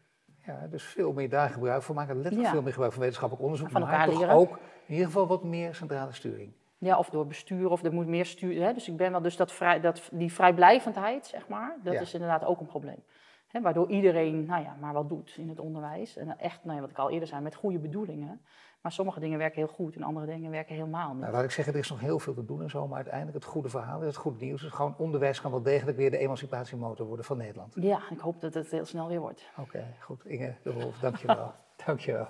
Ja, dus veel meer daar gebruik van maken. Letterlijk Ja. veel meer gebruik van wetenschappelijk onderzoek. Van maar elkaar toch leren. ook in ieder geval wat meer centrale sturing. Ja, of door bestuur, of er moet meer stuur. Hè? Dus ik ben wel, dus dat vrij, dat, die vrijblijvendheid, zeg maar, dat Ja. is inderdaad ook een probleem. Hè? Waardoor iedereen, nou ja, maar wat doet in het onderwijs. En echt, nou ja, wat ik al eerder zei, met goede bedoelingen. Maar sommige dingen werken heel goed en andere dingen werken helemaal niet. Nou, laat ik zeggen, er is nog heel veel te doen en zo. Maar uiteindelijk het goede verhaal, het goede nieuws is gewoon onderwijs kan wel degelijk weer de emancipatiemotor worden van Nederland. Ja, ik hoop dat het heel snel weer wordt. Oké, goed. Inge de Wolf, dankjewel. dankjewel.